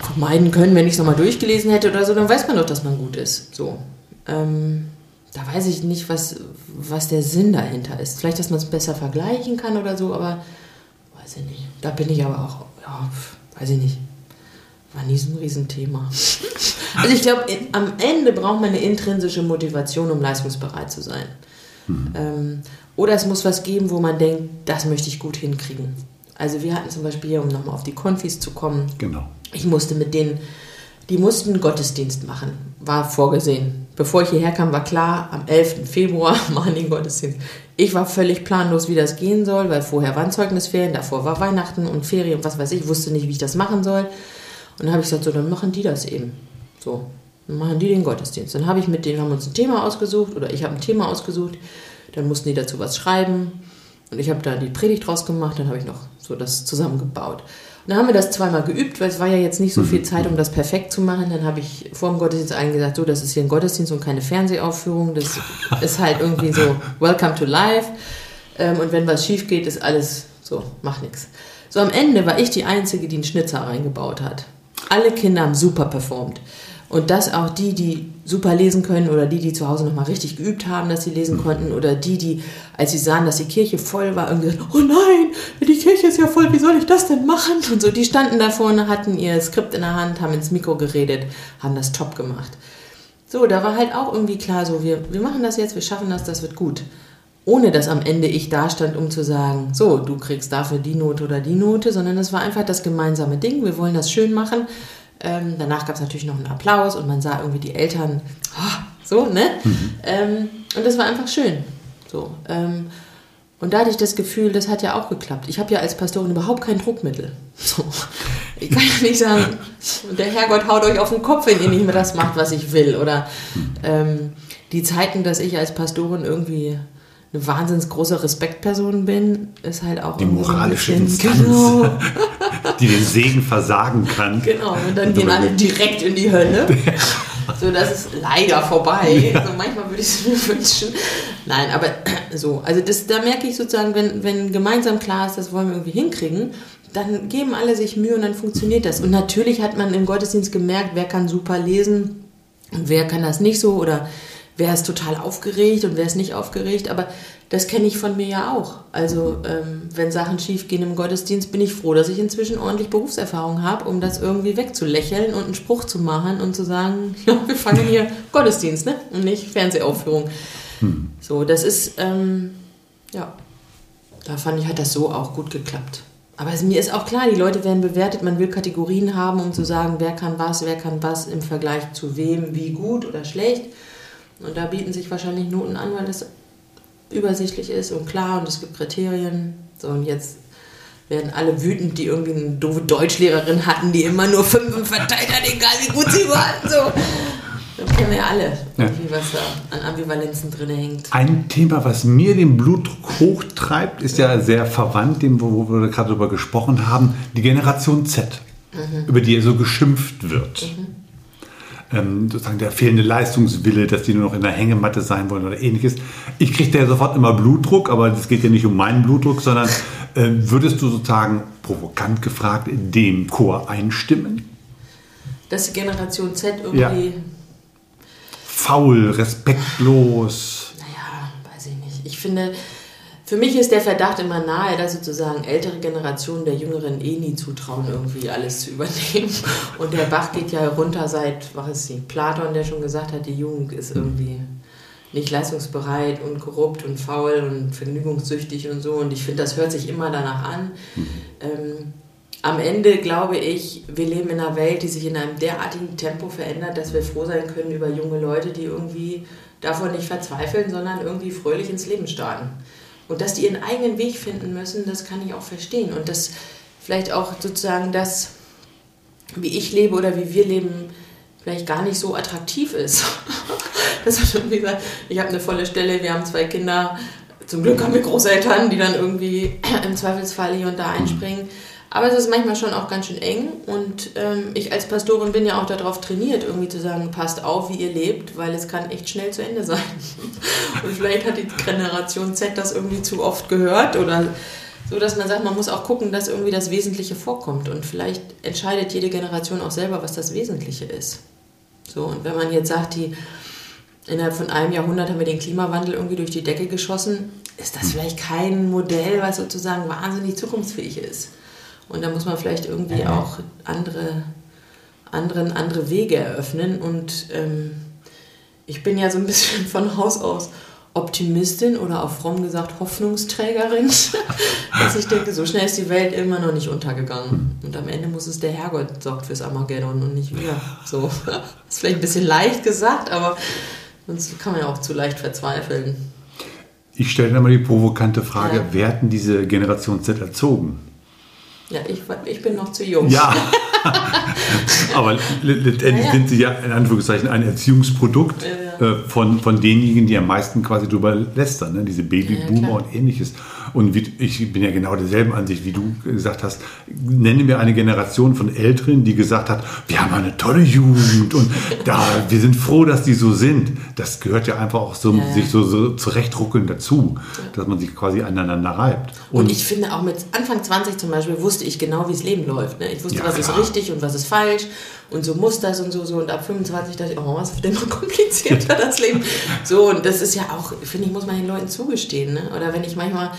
vermeiden können, wenn ich es nochmal durchgelesen hätte oder so, dann weiß man doch, dass man gut ist. So. Ähm, da weiß ich nicht, was, was der Sinn dahinter ist. Vielleicht, dass man es besser vergleichen kann oder so, aber weiß ich nicht. Da bin ich aber auch, ja, pf, weiß ich nicht. War nie so ein Riesenthema. Also ich glaube, am Ende braucht man eine intrinsische Motivation, um leistungsbereit zu sein. Ähm, oder es muss was geben, wo man denkt, das möchte ich gut hinkriegen. Also wir hatten zum Beispiel, hier, um nochmal auf die Konfis zu kommen, Genau. ich musste mit denen, die mussten Gottesdienst machen, war vorgesehen. Bevor ich hierher kam, war klar, am 11. Februar machen die Gottesdienst. Ich war völlig planlos, wie das gehen soll, weil vorher waren Zeugnisferien, davor war Weihnachten und Ferien und was weiß ich, wusste nicht, wie ich das machen soll. Und dann habe ich gesagt, so, dann machen die das eben. So, dann machen die den Gottesdienst. Dann habe ich mit denen, haben uns ein Thema ausgesucht oder ich habe ein Thema ausgesucht, dann mussten die dazu was schreiben. Und ich habe da die Predigt draus gemacht, dann habe ich noch so das zusammengebaut. Dann haben wir das zweimal geübt, weil es war ja jetzt nicht so viel Zeit, um das perfekt zu machen. Dann habe ich vor dem Gottesdienst allen gesagt, so, das ist hier ein Gottesdienst und keine Fernsehaufführung. Das ist halt irgendwie so, welcome to life. Ähm, und wenn was schief geht, ist alles so, mach nichts. So am Ende war ich die Einzige, die einen Schnitzer reingebaut hat. Alle Kinder haben super performt. Und dass auch die, die super lesen können oder die, die zu Hause nochmal richtig geübt haben, dass sie lesen konnten oder die, die, als sie sahen, dass die Kirche voll war, irgendwie gesagt, oh nein, die Kirche ist ja voll, wie soll ich das denn machen? Und so, die standen da vorne, hatten ihr Skript in der Hand, haben ins Mikro geredet, haben das top gemacht. So, da war halt auch irgendwie klar, so, wir, wir machen das jetzt, wir schaffen das, das wird gut. Ohne dass am Ende ich da stand, um zu sagen, so, du kriegst dafür die Note oder die Note, sondern es war einfach das gemeinsame Ding, wir wollen das schön machen ähm, danach gab es natürlich noch einen Applaus und man sah irgendwie die Eltern, oh, so, ne? Mhm. Ähm, und das war einfach schön. So, ähm, und da hatte ich das Gefühl, das hat ja auch geklappt. Ich habe ja als Pastorin überhaupt kein Druckmittel. So. Ich kann ja nicht sagen, der Herrgott haut euch auf den Kopf, wenn ihr nicht mehr das macht, was ich will. Oder ähm, die Zeiten, dass ich als Pastorin irgendwie eine wahnsinnig große Respektperson bin, ist halt auch die moralische so Instanz, genau. Die den Segen versagen kann. Genau, und dann gehen alle direkt in die Hölle. So, das ist leider vorbei. Ja. Also manchmal würde ich es mir wünschen. Nein, aber so, also das, da merke ich sozusagen, wenn, wenn gemeinsam klar ist, das wollen wir irgendwie hinkriegen, dann geben alle sich Mühe und dann funktioniert das. Und natürlich hat man im Gottesdienst gemerkt, wer kann super lesen und wer kann das nicht so oder wer ist total aufgeregt und wer ist nicht aufgeregt. Aber das kenne ich von mir ja auch. Also ähm, wenn Sachen schief gehen im Gottesdienst, bin ich froh, dass ich inzwischen ordentlich Berufserfahrung habe, um das irgendwie wegzulächeln und einen Spruch zu machen und zu sagen, ja, wir fangen hier Gottesdienst, ne? Und nicht Fernsehaufführung. Hm. So, das ist, ähm, ja, da fand ich, hat das so auch gut geklappt. Aber es, mir ist auch klar, die Leute werden bewertet, man will Kategorien haben, um zu sagen, wer kann was, wer kann was im Vergleich zu wem, wie gut oder schlecht. Und da bieten sich wahrscheinlich Noten an, weil das übersichtlich ist und klar und es gibt Kriterien. So, und jetzt werden alle wütend, die irgendwie eine doofe Deutschlehrerin hatten, die immer nur fünf verteilt hat, egal wie gut sie waren. So. Das kennen wir ja alle, ja. was da an Ambivalenzen drin hängt. Ein Thema, was mir den Blutdruck hochtreibt, ist ja sehr verwandt, dem, wo wir gerade darüber gesprochen haben, die Generation Z, mhm. über die so geschimpft wird. Mhm ähm, sozusagen der fehlende Leistungswille, dass die nur noch in der Hängematte sein wollen oder ähnliches. Ich kriege da sofort immer Blutdruck, aber es geht ja nicht um meinen Blutdruck, sondern äh, würdest du sozusagen provokant gefragt dem Chor einstimmen? Dass die Generation Z irgendwie. Ja. Faul, respektlos. Naja, weiß ich nicht. Ich finde, für mich ist der Verdacht immer nahe, dass sozusagen ältere Generationen der Jüngeren eh nie zutrauen, irgendwie alles zu übernehmen. Und der Bach geht ja runter seit, was ist sie, Platon, der schon gesagt hat, die Jugend ist irgendwie nicht leistungsbereit und korrupt und faul und vergnügungssüchtig und so. Und ich finde, das hört sich immer danach an. Mhm. Ähm, am Ende glaube ich, wir leben in einer Welt, die sich in einem derartigen Tempo verändert, dass wir froh sein können über junge Leute, die irgendwie davon nicht verzweifeln, sondern irgendwie fröhlich ins Leben starten. Und dass die ihren eigenen Weg finden müssen, das kann ich auch verstehen. Und dass vielleicht auch sozusagen das, wie ich lebe oder wie wir leben, vielleicht gar nicht so attraktiv ist. das hat irgendwie gesagt, ich habe eine volle Stelle, wir haben zwei Kinder, zum Glück haben wir Großeltern, die dann irgendwie im Zweifelsfall hier und da einspringen. Aber es ist manchmal schon auch ganz schön eng und ähm, ich als Pastorin bin ja auch darauf trainiert, irgendwie zu sagen, passt auf, wie ihr lebt, weil es kann echt schnell zu Ende sein. und vielleicht hat die Generation Z das irgendwie zu oft gehört oder so, dass man sagt, man muss auch gucken, dass irgendwie das Wesentliche vorkommt und vielleicht entscheidet jede Generation auch selber, was das Wesentliche ist. So, und wenn man jetzt sagt, die innerhalb von einem Jahrhundert haben wir den Klimawandel irgendwie durch die Decke geschossen, ist das vielleicht kein Modell, was sozusagen wahnsinnig zukunftsfähig ist. Und da muss man vielleicht irgendwie auch andere, anderen, andere Wege eröffnen. Und ähm, ich bin ja so ein bisschen von Haus aus Optimistin oder auch fromm gesagt Hoffnungsträgerin, dass ich denke, so schnell ist die Welt immer noch nicht untergegangen. Und am Ende muss es der Herrgott sorgt fürs Armageddon und nicht wir. So, ist vielleicht ein bisschen leicht gesagt, aber sonst kann man ja auch zu leicht verzweifeln. Ich stelle dann mal die provokante Frage, ja. wer hat denn diese Generation Z erzogen? Ja, ich, ich bin noch zu jung. Ja, aber letztendlich ja, ja. sind sie ja in Anführungszeichen ein Erziehungsprodukt ja, äh, von, von denjenigen, die am meisten quasi drüber lästern, ne? diese Babyboomer und ähnliches. Und wie, ich bin ja genau derselben Ansicht, wie du gesagt hast. Nennen wir eine Generation von Älteren, die gesagt hat, wir haben eine tolle Jugend und da, wir sind froh, dass die so sind. Das gehört ja einfach auch so, ja. sich so, so zurechtruckeln dazu, dass man sich quasi aneinander reibt. Und, und, ich finde auch mit Anfang 20 zum Beispiel wusste ich genau, wie das Leben läuft. Ne? Ich wusste, ja, was klar. ist richtig und was ist falsch und so muss das und so, so. Und ab 25 dachte ich, oh, was ist denn noch komplizierter das Leben? So, und das ist ja auch, finde ich, muss man den Leuten zugestehen. Ne? Oder wenn ich manchmal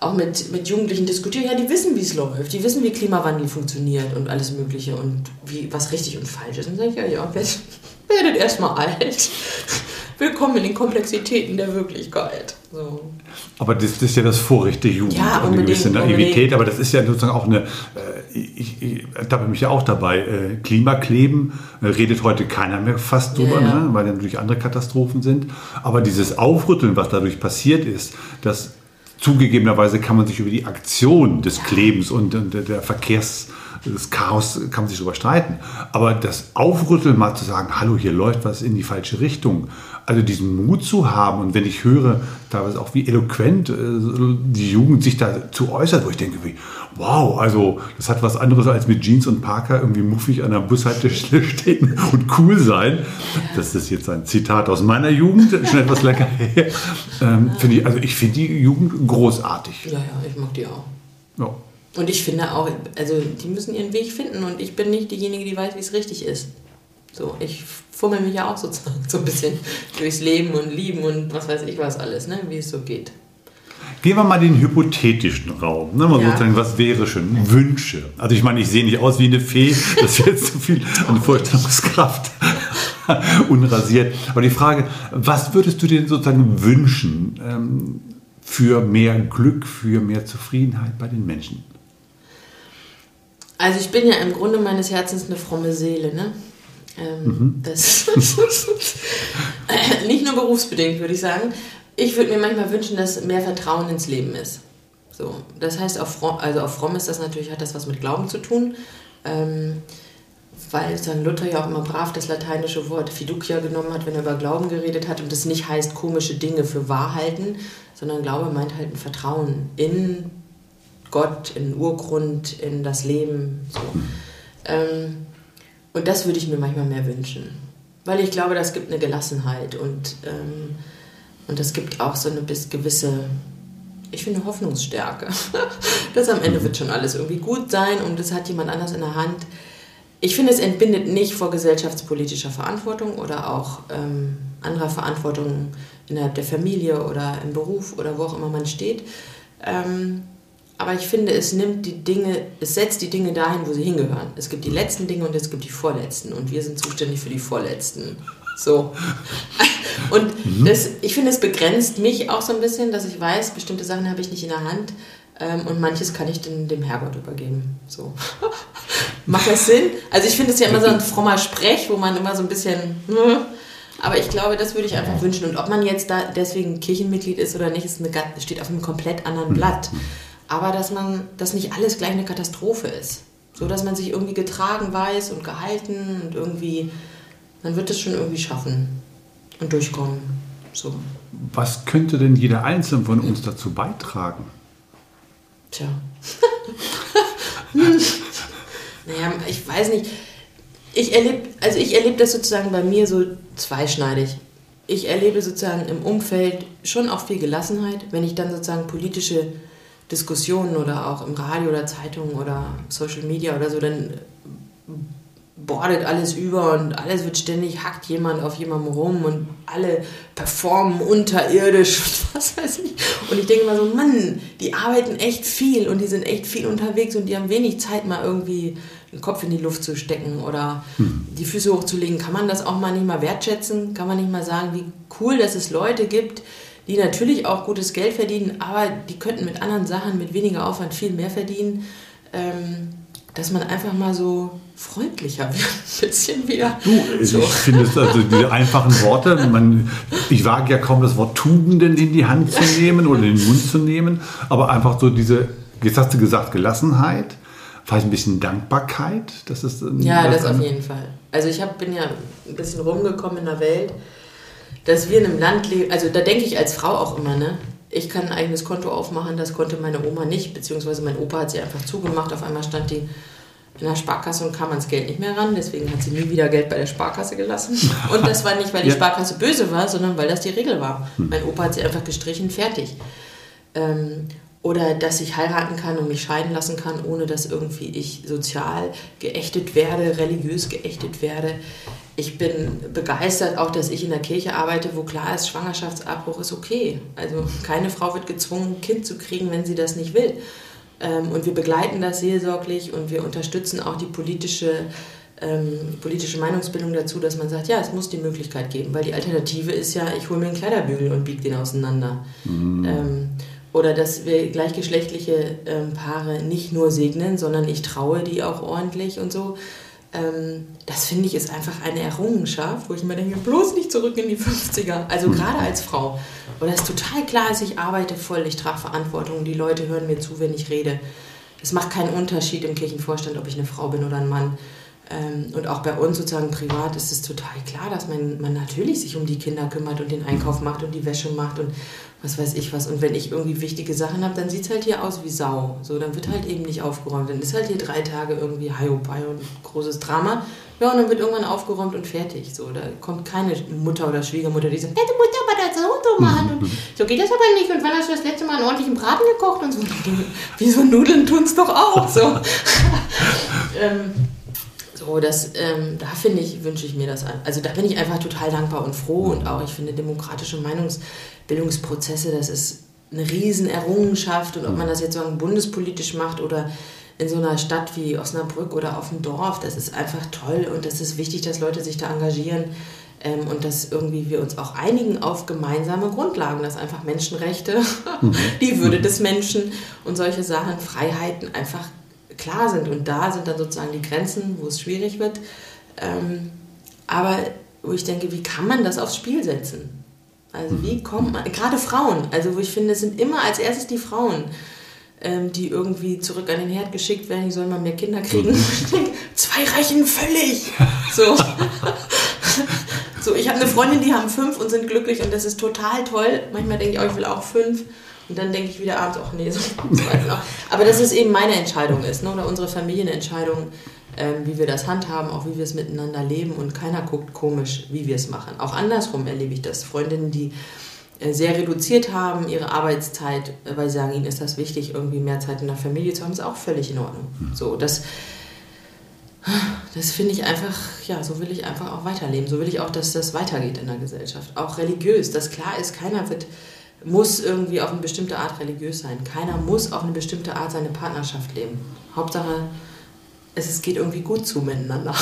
auch mit, mit Jugendlichen diskutiere, ja, die wissen, wie es läuft, die wissen, wie Klimawandel funktioniert und alles Mögliche und wie, was richtig und falsch ist. Und dann sage ich, ja, ja, werdet erstmal alt. Willkommen in den Komplexitäten der Wirklichkeit. So. Aber das, das, ist ja das Vorrecht der Jugend, ja, eine gewisse Naivität, aber das ist ja sozusagen auch eine, äh, ich, ich ertappe mich ja auch dabei, äh, Klimakleben äh, redet heute keiner mehr fast drüber, ja, ja. Ne, weil natürlich andere Katastrophen sind, aber dieses Aufrütteln, was dadurch passiert ist, dass zugegebenerweise kann man sich über die Aktion des Klebens und, und der Verkehrs das Chaos kann man sich darüber streiten. Aber das Aufrütteln mal zu sagen, hallo, hier läuft was in die falsche Richtung, also diesen Mut zu haben und wenn ich höre, teilweise auch wie eloquent äh, die Jugend sich dazu äußert, wo ich denke, wie, wow, also das hat was anderes als mit Jeans und Parker irgendwie muffig an der Bushaltestelle stehen und cool sein. Das ist jetzt ein Zitat aus meiner Jugend, schon etwas länger her. Ähm, ich, also ich finde die Jugend großartig. Ja, ja, ich mag die auch. Ja. Und ich finde auch, also die müssen ihren Weg finden und ich bin nicht diejenige, die weiß, wie es richtig ist. So, ich fummel mich ja auch sozusagen so ein bisschen durchs Leben und Lieben und was weiß ich was alles, ne? wie es so geht. Gehen wir mal den hypothetischen Raum. Ne? Mal ja. sozusagen, was wäre schön? Wünsche. Also ich meine, ich sehe nicht aus wie eine Fee, das ist jetzt zu viel an Vorstellungskraft unrasiert. Aber die Frage, was würdest du dir sozusagen wünschen ähm, für mehr Glück, für mehr Zufriedenheit bei den Menschen? Also ich bin ja im Grunde meines Herzens eine fromme Seele, ne? Ähm, mhm. Das nicht nur berufsbedingt, würde ich sagen. Ich würde mir manchmal wünschen, dass mehr Vertrauen ins Leben ist. So, das heißt, auf fromm, also auf fromm ist das natürlich, hat das was mit Glauben zu tun. Ähm, weil dann Luther ja auch immer brav das lateinische Wort Fiducia genommen hat, wenn er über Glauben geredet hat und das nicht heißt komische Dinge für wahr halten, sondern Glaube meint halt ein Vertrauen in Gott, in den Urgrund, in das Leben. So. Ähm, und das würde ich mir manchmal mehr wünschen. Weil ich glaube, das gibt eine Gelassenheit und, ähm, und das gibt auch so eine gewisse, ich finde, Hoffnungsstärke. dass am Ende wird schon alles irgendwie gut sein und es hat jemand anders in der Hand. Ich finde, es entbindet nicht vor gesellschaftspolitischer Verantwortung oder auch ähm, anderer Verantwortung innerhalb der Familie oder im Beruf oder wo auch immer man steht. Ähm, aber ich finde, es nimmt die Dinge, es setzt die Dinge dahin, wo sie hingehören. Es gibt die letzten Dinge und es gibt die vorletzten. Und wir sind zuständig für die vorletzten. So. Und mhm. das, ich finde, es begrenzt mich auch so ein bisschen, dass ich weiß, bestimmte Sachen habe ich nicht in der Hand. Ähm, und manches kann ich dem, dem Herrgott übergeben. So. Macht das Sinn? Also ich finde es ja immer so ein frommer Sprech, wo man immer so ein bisschen... Aber ich glaube, das würde ich einfach wünschen. Und ob man jetzt da deswegen Kirchenmitglied ist oder nicht, ist eine, steht auf einem komplett anderen Blatt. Aber dass man, dass nicht alles gleich eine Katastrophe ist. So dass man sich irgendwie getragen weiß und gehalten und irgendwie, man wird es schon irgendwie schaffen und durchkommen. So. Was könnte denn jeder Einzelne von uns dazu beitragen? Tja. naja, ich weiß nicht. Ich erlebe, also ich erlebe das sozusagen bei mir so zweischneidig. Ich erlebe sozusagen im Umfeld schon auch viel Gelassenheit, wenn ich dann sozusagen politische Diskussionen oder auch im Radio oder Zeitungen oder Social Media oder so, dann bordet alles über und alles wird ständig, hackt jemand auf jemandem rum und alle performen unterirdisch, was weiß ich. Und ich denke mal so, Mann, die arbeiten echt viel und die sind echt viel unterwegs und die haben wenig Zeit, mal irgendwie den Kopf in die Luft zu stecken oder hm. die Füße hochzulegen. Kann man das auch mal nicht mal wertschätzen? Kann man nicht mal sagen, wie cool, dass es Leute gibt, die natürlich auch gutes Geld verdienen, aber die könnten mit anderen Sachen, mit weniger Aufwand viel mehr verdienen. Ähm, dass man einfach mal so freundlicher wird, ein bisschen wieder. Du, so. ich finde es also diese einfachen Worte, man, ich wage ja kaum das Wort Tugenden in die Hand zu nehmen oder in den Mund zu nehmen, aber einfach so diese, jetzt hast du gesagt, Gelassenheit, vielleicht ein bisschen Dankbarkeit. Das ist ja, das auf jeden Fall. Also ich hab, bin ja ein bisschen rumgekommen in der Welt dass wir in einem Land leben, also da denke ich als Frau auch immer, ne? ich kann ein eigenes Konto aufmachen, das konnte meine Oma nicht, beziehungsweise mein Opa hat sie einfach zugemacht. Auf einmal stand die in der Sparkasse und kam ans Geld nicht mehr ran. Deswegen hat sie nie wieder Geld bei der Sparkasse gelassen. Und das war nicht, weil die ja. Sparkasse böse war, sondern weil das die Regel war. Hm. Mein Opa hat sie einfach gestrichen, fertig. Ähm, oder dass ich heiraten kann und mich scheiden lassen kann, ohne dass irgendwie ich sozial geächtet werde, religiös geächtet werde. Ich bin begeistert auch, dass ich in der Kirche arbeite, wo klar ist, Schwangerschaftsabbruch ist okay. Also keine Frau wird gezwungen, ein Kind zu kriegen, wenn sie das nicht will. Ähm, und wir begleiten das seelsorglich und wir unterstützen auch die politische, ähm, politische Meinungsbildung dazu, dass man sagt, ja, es muss die Möglichkeit geben, weil die Alternative ist ja, ich hole mir einen Kleiderbügel und biege den auseinander. Mhm. Ähm, oder dass wir gleichgeschlechtliche ähm, Paare nicht nur segnen, sondern ich traue die auch ordentlich und so. Ähm, das finde ich ist einfach eine Errungenschaft, wo ich immer denke, bloß nicht zurück in die 50er. Also mhm. gerade als Frau. Und das ist total klar ist, ich arbeite voll, ich trage Verantwortung, die Leute hören mir zu, wenn ich rede. Es macht keinen Unterschied im Kirchenvorstand, ob ich eine Frau bin oder ein Mann. Ähm, und auch bei uns sozusagen privat ist es total klar, dass man, man natürlich sich um die Kinder kümmert und den Einkauf macht und die Wäsche macht und was weiß ich was. Und wenn ich irgendwie wichtige Sachen habe, dann sieht es halt hier aus wie Sau. So, dann wird halt eben nicht aufgeräumt. Dann ist halt hier drei Tage irgendwie Haiopai und großes Drama. Ja, und dann wird irgendwann aufgeräumt und fertig. So, da kommt keine Mutter oder Schwiegermutter, die sagt, ja, du musst aber das so machen. Und so geht das aber nicht. Und wann hast du das letzte Mal einen ordentlichen Braten gekocht? Und so, wieso Nudeln tun es doch auch. So. ähm, so, das, ähm, da finde ich, wünsche ich mir das an. Also da bin ich einfach total dankbar und froh und auch, ich finde, demokratische Meinungsbildungsprozesse, das ist eine Riesenerrungenschaft und ob man das jetzt so bundespolitisch macht oder in so einer Stadt wie Osnabrück oder auf dem Dorf, das ist einfach toll und das ist wichtig, dass Leute sich da engagieren ähm, und dass irgendwie wir uns auch einigen auf gemeinsame Grundlagen, dass einfach Menschenrechte, mhm. die Würde des Menschen und solche Sachen, Freiheiten einfach klar sind. Und da sind dann sozusagen die Grenzen, wo es schwierig wird. Ähm, aber wo ich denke, wie kann man das aufs Spiel setzen? Also wie mhm. kommt man, gerade Frauen, also wo ich finde, es sind immer als erstes die Frauen, ähm, die irgendwie zurück an den Herd geschickt werden, die sollen mal mehr Kinder kriegen. Ich denke, zwei reichen völlig. So. so, ich habe eine Freundin, die haben fünf und sind glücklich und das ist total toll. Manchmal denke ich, oh, ich will auch fünf. Und dann denke ich wieder abends, ach nee, so. Aber dass es eben meine Entscheidung ist, ne? oder unsere Familienentscheidung, ähm, wie wir das handhaben, auch wie wir es miteinander leben und keiner guckt komisch, wie wir es machen. Auch andersrum erlebe ich das. Freundinnen, die äh, sehr reduziert haben, ihre Arbeitszeit, äh, weil sie sagen, ihnen ist das wichtig, irgendwie mehr Zeit in der Familie zu haben, ist auch völlig in Ordnung. So, das, das finde ich einfach, ja, so will ich einfach auch weiterleben. So will ich auch, dass das weitergeht in der Gesellschaft. Auch religiös, dass klar ist, keiner wird muss irgendwie auf eine bestimmte Art religiös sein. Keiner muss auf eine bestimmte Art seine Partnerschaft leben. Hauptsache, es, geht irgendwie gut zu miteinander.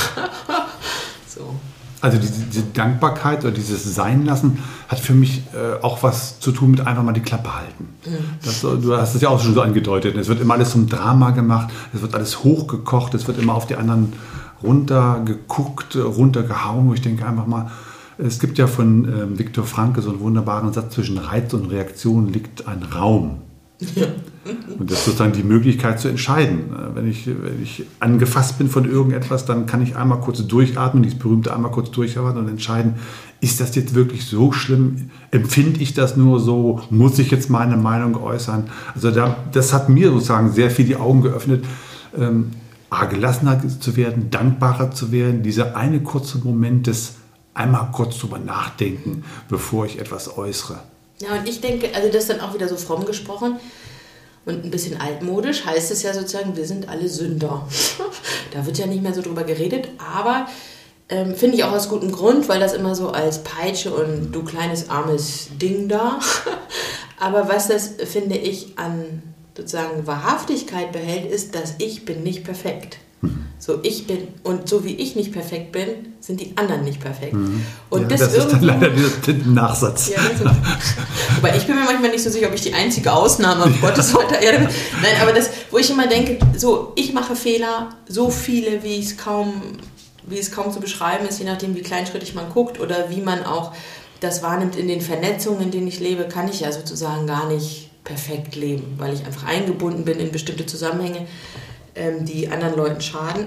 so. Also diese, diese, Dankbarkeit oder dieses Seinlassen hat für mich äh, auch was zu tun mit einfach mal die Klappe halten. Mhm. Das, du hast es ja auch schon so angedeutet. Es wird immer alles zum Drama gemacht, es wird alles hochgekocht, es wird immer auf die anderen runtergeguckt, runtergehauen, wo ich denke einfach mal, es gibt ja von ähm, Viktor Franke so einen wunderbaren Satz, zwischen Reiz und Reaktion liegt ein Raum. Ja. Und das ist sozusagen die Möglichkeit zu entscheiden. Äh, wenn ich, wenn ich angefasst bin von irgendetwas, dann kann ich einmal kurz durchatmen, dieses berühmte einmal kurz durchatmen und entscheiden, ist das jetzt wirklich so schlimm? Empfinde ich das nur so? Muss ich jetzt meine Meinung äußern? Also da, das hat mir sozusagen sehr viel die Augen geöffnet, ähm, gelassener zu werden, dankbarer zu werden. Dieser eine kurze Moment des einmal kurz drüber nachdenken, bevor ich etwas äußere. Ja, und ich denke, also das dann auch wieder so fromm gesprochen und ein bisschen altmodisch, heißt es ja sozusagen, wir sind alle Sünder. da wird ja nicht mehr so drüber geredet, aber ähm, finde ich auch aus gutem Grund, weil das immer so als Peitsche und du kleines armes Ding da. aber was das, finde ich, an sozusagen Wahrhaftigkeit behält, ist, dass ich bin nicht perfekt. So ich bin und so wie ich nicht perfekt bin, sind die anderen nicht perfekt. Mhm. Und ja, das ist dann leider der Nachsatz. Ja, so. Wobei ich bin mir manchmal nicht so sicher, ob ich die einzige Ausnahme auf Gottes Mutter Erde bin. Nein, aber das, wo ich immer denke, so ich mache Fehler, so viele, wie es kaum, wie es kaum zu beschreiben ist, je nachdem, wie kleinschrittig man guckt oder wie man auch das wahrnimmt in den Vernetzungen, in denen ich lebe, kann ich ja sozusagen gar nicht perfekt leben, weil ich einfach eingebunden bin in bestimmte Zusammenhänge ähm, die anderen Leuten schaden.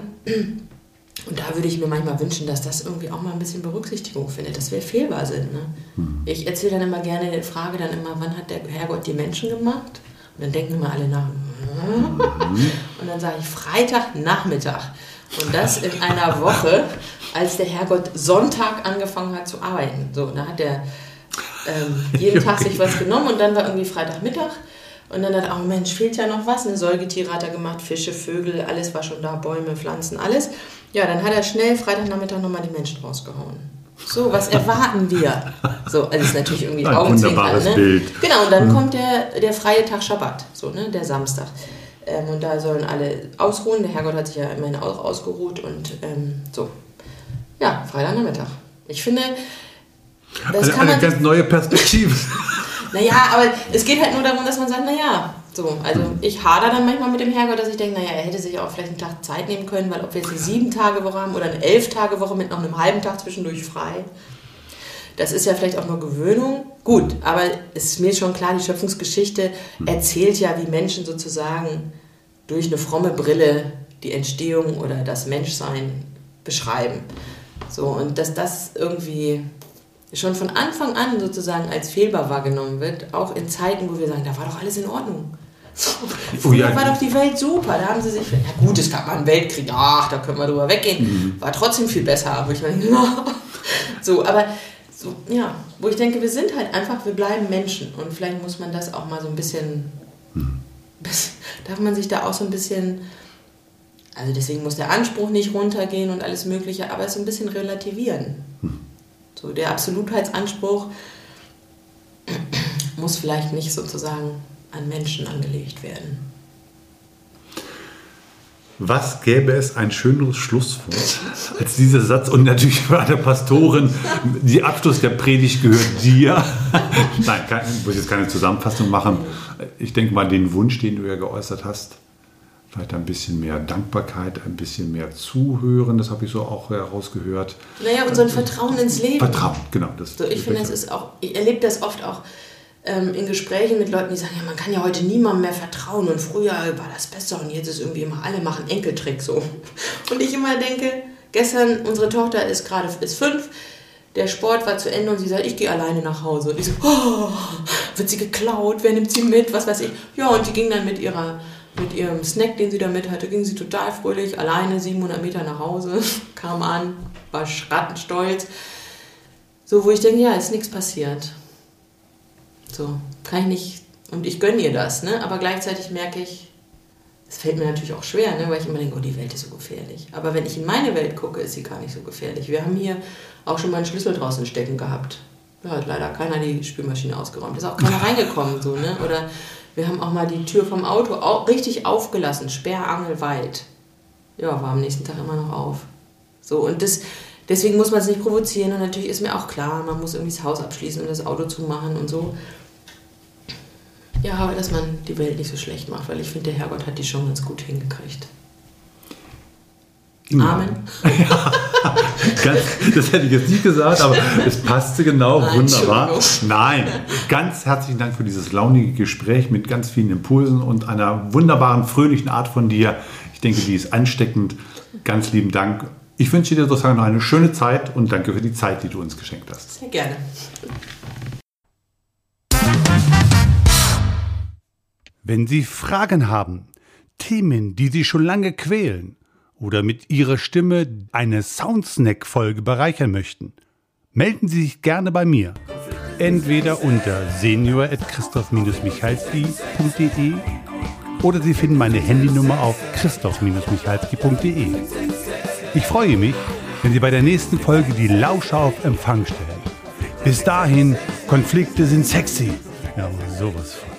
Und da würde ich mir manchmal wünschen, dass das irgendwie auch mal ein bisschen Berücksichtigung findet, dass wir fehlbar sind. Ne? Hm. Ich erzähle dann immer gerne, frage dann immer, wann hat der Herrgott die Menschen gemacht? Und dann denken immer alle nach. Mhm. Und dann sage ich Freitagnachmittag. Und das in einer Woche, als der Herrgott Sonntag angefangen hat zu arbeiten. So, da hat er ähm, jeden Tag sich was genommen und dann war irgendwie Freitagmittag. Und dann hat er, oh Mensch, fehlt ja noch was. Eine Säugetiere hat er gemacht, Fische, Vögel, alles war schon da, Bäume, Pflanzen, alles. Ja, dann hat er schnell Freitagnachmittag nochmal die Menschen rausgehauen. So, was erwarten wir? So, also ist natürlich irgendwie Ein wunderbares ne? Bild. Genau, und dann mhm. kommt der, der freie Tag Schabbat, so, ne, der Samstag. Ähm, und da sollen alle ausruhen. Der Herrgott hat sich ja immerhin auch ausgeruht und ähm, so. Ja, Freitagnachmittag. Ich finde, das eine, kann man. Eine ganz neue Perspektive. naja, aber es geht halt nur darum, dass man sagt, naja, so, also ich hader dann manchmal mit dem Herrgott, dass ich denke, naja, er hätte sich auch vielleicht einen Tag Zeit nehmen können, weil ob wir jetzt eine sieben Tage Woche haben oder eine elf Tage Woche mit noch einem halben Tag zwischendurch frei, das ist ja vielleicht auch nur Gewöhnung. Gut, aber es ist mir schon klar, die Schöpfungsgeschichte erzählt ja, wie Menschen sozusagen durch eine fromme Brille die Entstehung oder das Menschsein beschreiben. So, und dass das irgendwie schon von Anfang an sozusagen als fehlbar wahrgenommen wird, auch in Zeiten, wo wir sagen, da war doch alles in Ordnung. Früher oh ja. war doch die Welt super. Da haben sie sich, ja gut, es gab mal einen Weltkrieg, ach, da können wir drüber weggehen. Mhm. War trotzdem viel besser. Wo ich meine, so, aber so, ja, wo ich denke, wir sind halt einfach, wir bleiben Menschen. Und vielleicht muss man das auch mal so ein bisschen, mhm. darf man sich da auch so ein bisschen, also deswegen muss der Anspruch nicht runtergehen und alles Mögliche, aber es so ein bisschen relativieren. So der Absolutheitsanspruch muss vielleicht nicht sozusagen an Menschen angelegt werden. Was gäbe es ein schöneres Schlusswort als dieser Satz? Und natürlich war der Pastorin, die Abschluss der Predigt gehört dir. Nein, ich muss jetzt keine Zusammenfassung machen. Ich denke mal, den Wunsch, den du ja geäußert hast, vielleicht ein bisschen mehr Dankbarkeit, ein bisschen mehr Zuhören, das habe ich so auch herausgehört. Naja, und so ein Vertrauen ins Leben. Vertrauen, genau. Das so, ich finde, es ist auch, ich erlebe das oft auch ähm, in Gesprächen mit Leuten, die sagen, ja, man kann ja heute niemandem mehr vertrauen und früher war das besser und jetzt ist irgendwie immer, alle machen Enkeltrick so. Und ich immer denke, gestern, unsere Tochter ist gerade ist fünf, der Sport war zu Ende und sie sagt, ich gehe alleine nach Hause. Und ich so, oh, wird sie geklaut, wer nimmt sie mit, was weiß ich. Ja, und die ging dann mit ihrer mit ihrem Snack, den sie da mit hatte, ging sie total fröhlich, alleine 700 Meter nach Hause, kam an, war schrattenstolz. So, wo ich denke, ja, ist nichts passiert. So, kann ich nicht, und ich gönne ihr das, ne? aber gleichzeitig merke ich, es fällt mir natürlich auch schwer, ne? weil ich immer denke, oh, die Welt ist so gefährlich. Aber wenn ich in meine Welt gucke, ist sie gar nicht so gefährlich. Wir haben hier auch schon mal einen Schlüssel draußen stecken gehabt. Da hat leider keiner die Spülmaschine ausgeräumt. Ist auch keiner reingekommen, so, ne? Oder wir haben auch mal die Tür vom Auto au richtig aufgelassen, sperrangelweit. Ja, war am nächsten Tag immer noch auf. So, und das, deswegen muss man es nicht provozieren. Und natürlich ist mir auch klar, man muss irgendwie das Haus abschließen und das Auto zumachen und so. Ja, aber dass man die Welt nicht so schlecht macht, weil ich finde, der Herrgott hat die schon ganz gut hingekriegt. Amen. Ja, ganz, das hätte ich jetzt nicht gesagt, aber es passte genau, Nein, wunderbar. Nein, ganz herzlichen Dank für dieses launige Gespräch mit ganz vielen Impulsen und einer wunderbaren, fröhlichen Art von dir. Ich denke, die ist ansteckend. Ganz lieben Dank. Ich wünsche dir sozusagen noch eine schöne Zeit und danke für die Zeit, die du uns geschenkt hast. Sehr gerne. Wenn Sie Fragen haben, Themen, die Sie schon lange quälen, oder mit Ihrer Stimme eine Soundsnack-Folge bereichern möchten, melden Sie sich gerne bei mir. Entweder unter senior.christoph-michalski.de oder Sie finden meine Handynummer auf christoph-michalski.de. Ich freue mich, wenn Sie bei der nächsten Folge die Lauscher auf Empfang stellen. Bis dahin, Konflikte sind sexy. Ja, sowas von.